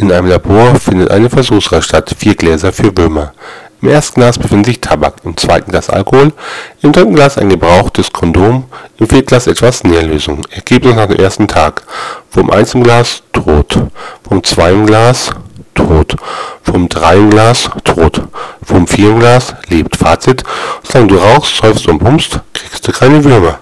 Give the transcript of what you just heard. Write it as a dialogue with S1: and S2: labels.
S1: In einem Labor findet eine Versuchsreihe statt, vier Gläser für Würmer. Im ersten Glas befindet sich Tabak, im zweiten Glas Alkohol, im dritten Glas ein gebrauchtes Kondom, im vierten Glas etwas Nährlösung. Ergebnis nach dem ersten Tag: vom einzelnen Glas tot, vom zweiten Glas tot, vom dreien Glas tot, vom vierten Glas lebt. Fazit: Solange du rauchst, säufst und pumpst, kriegst du keine Würmer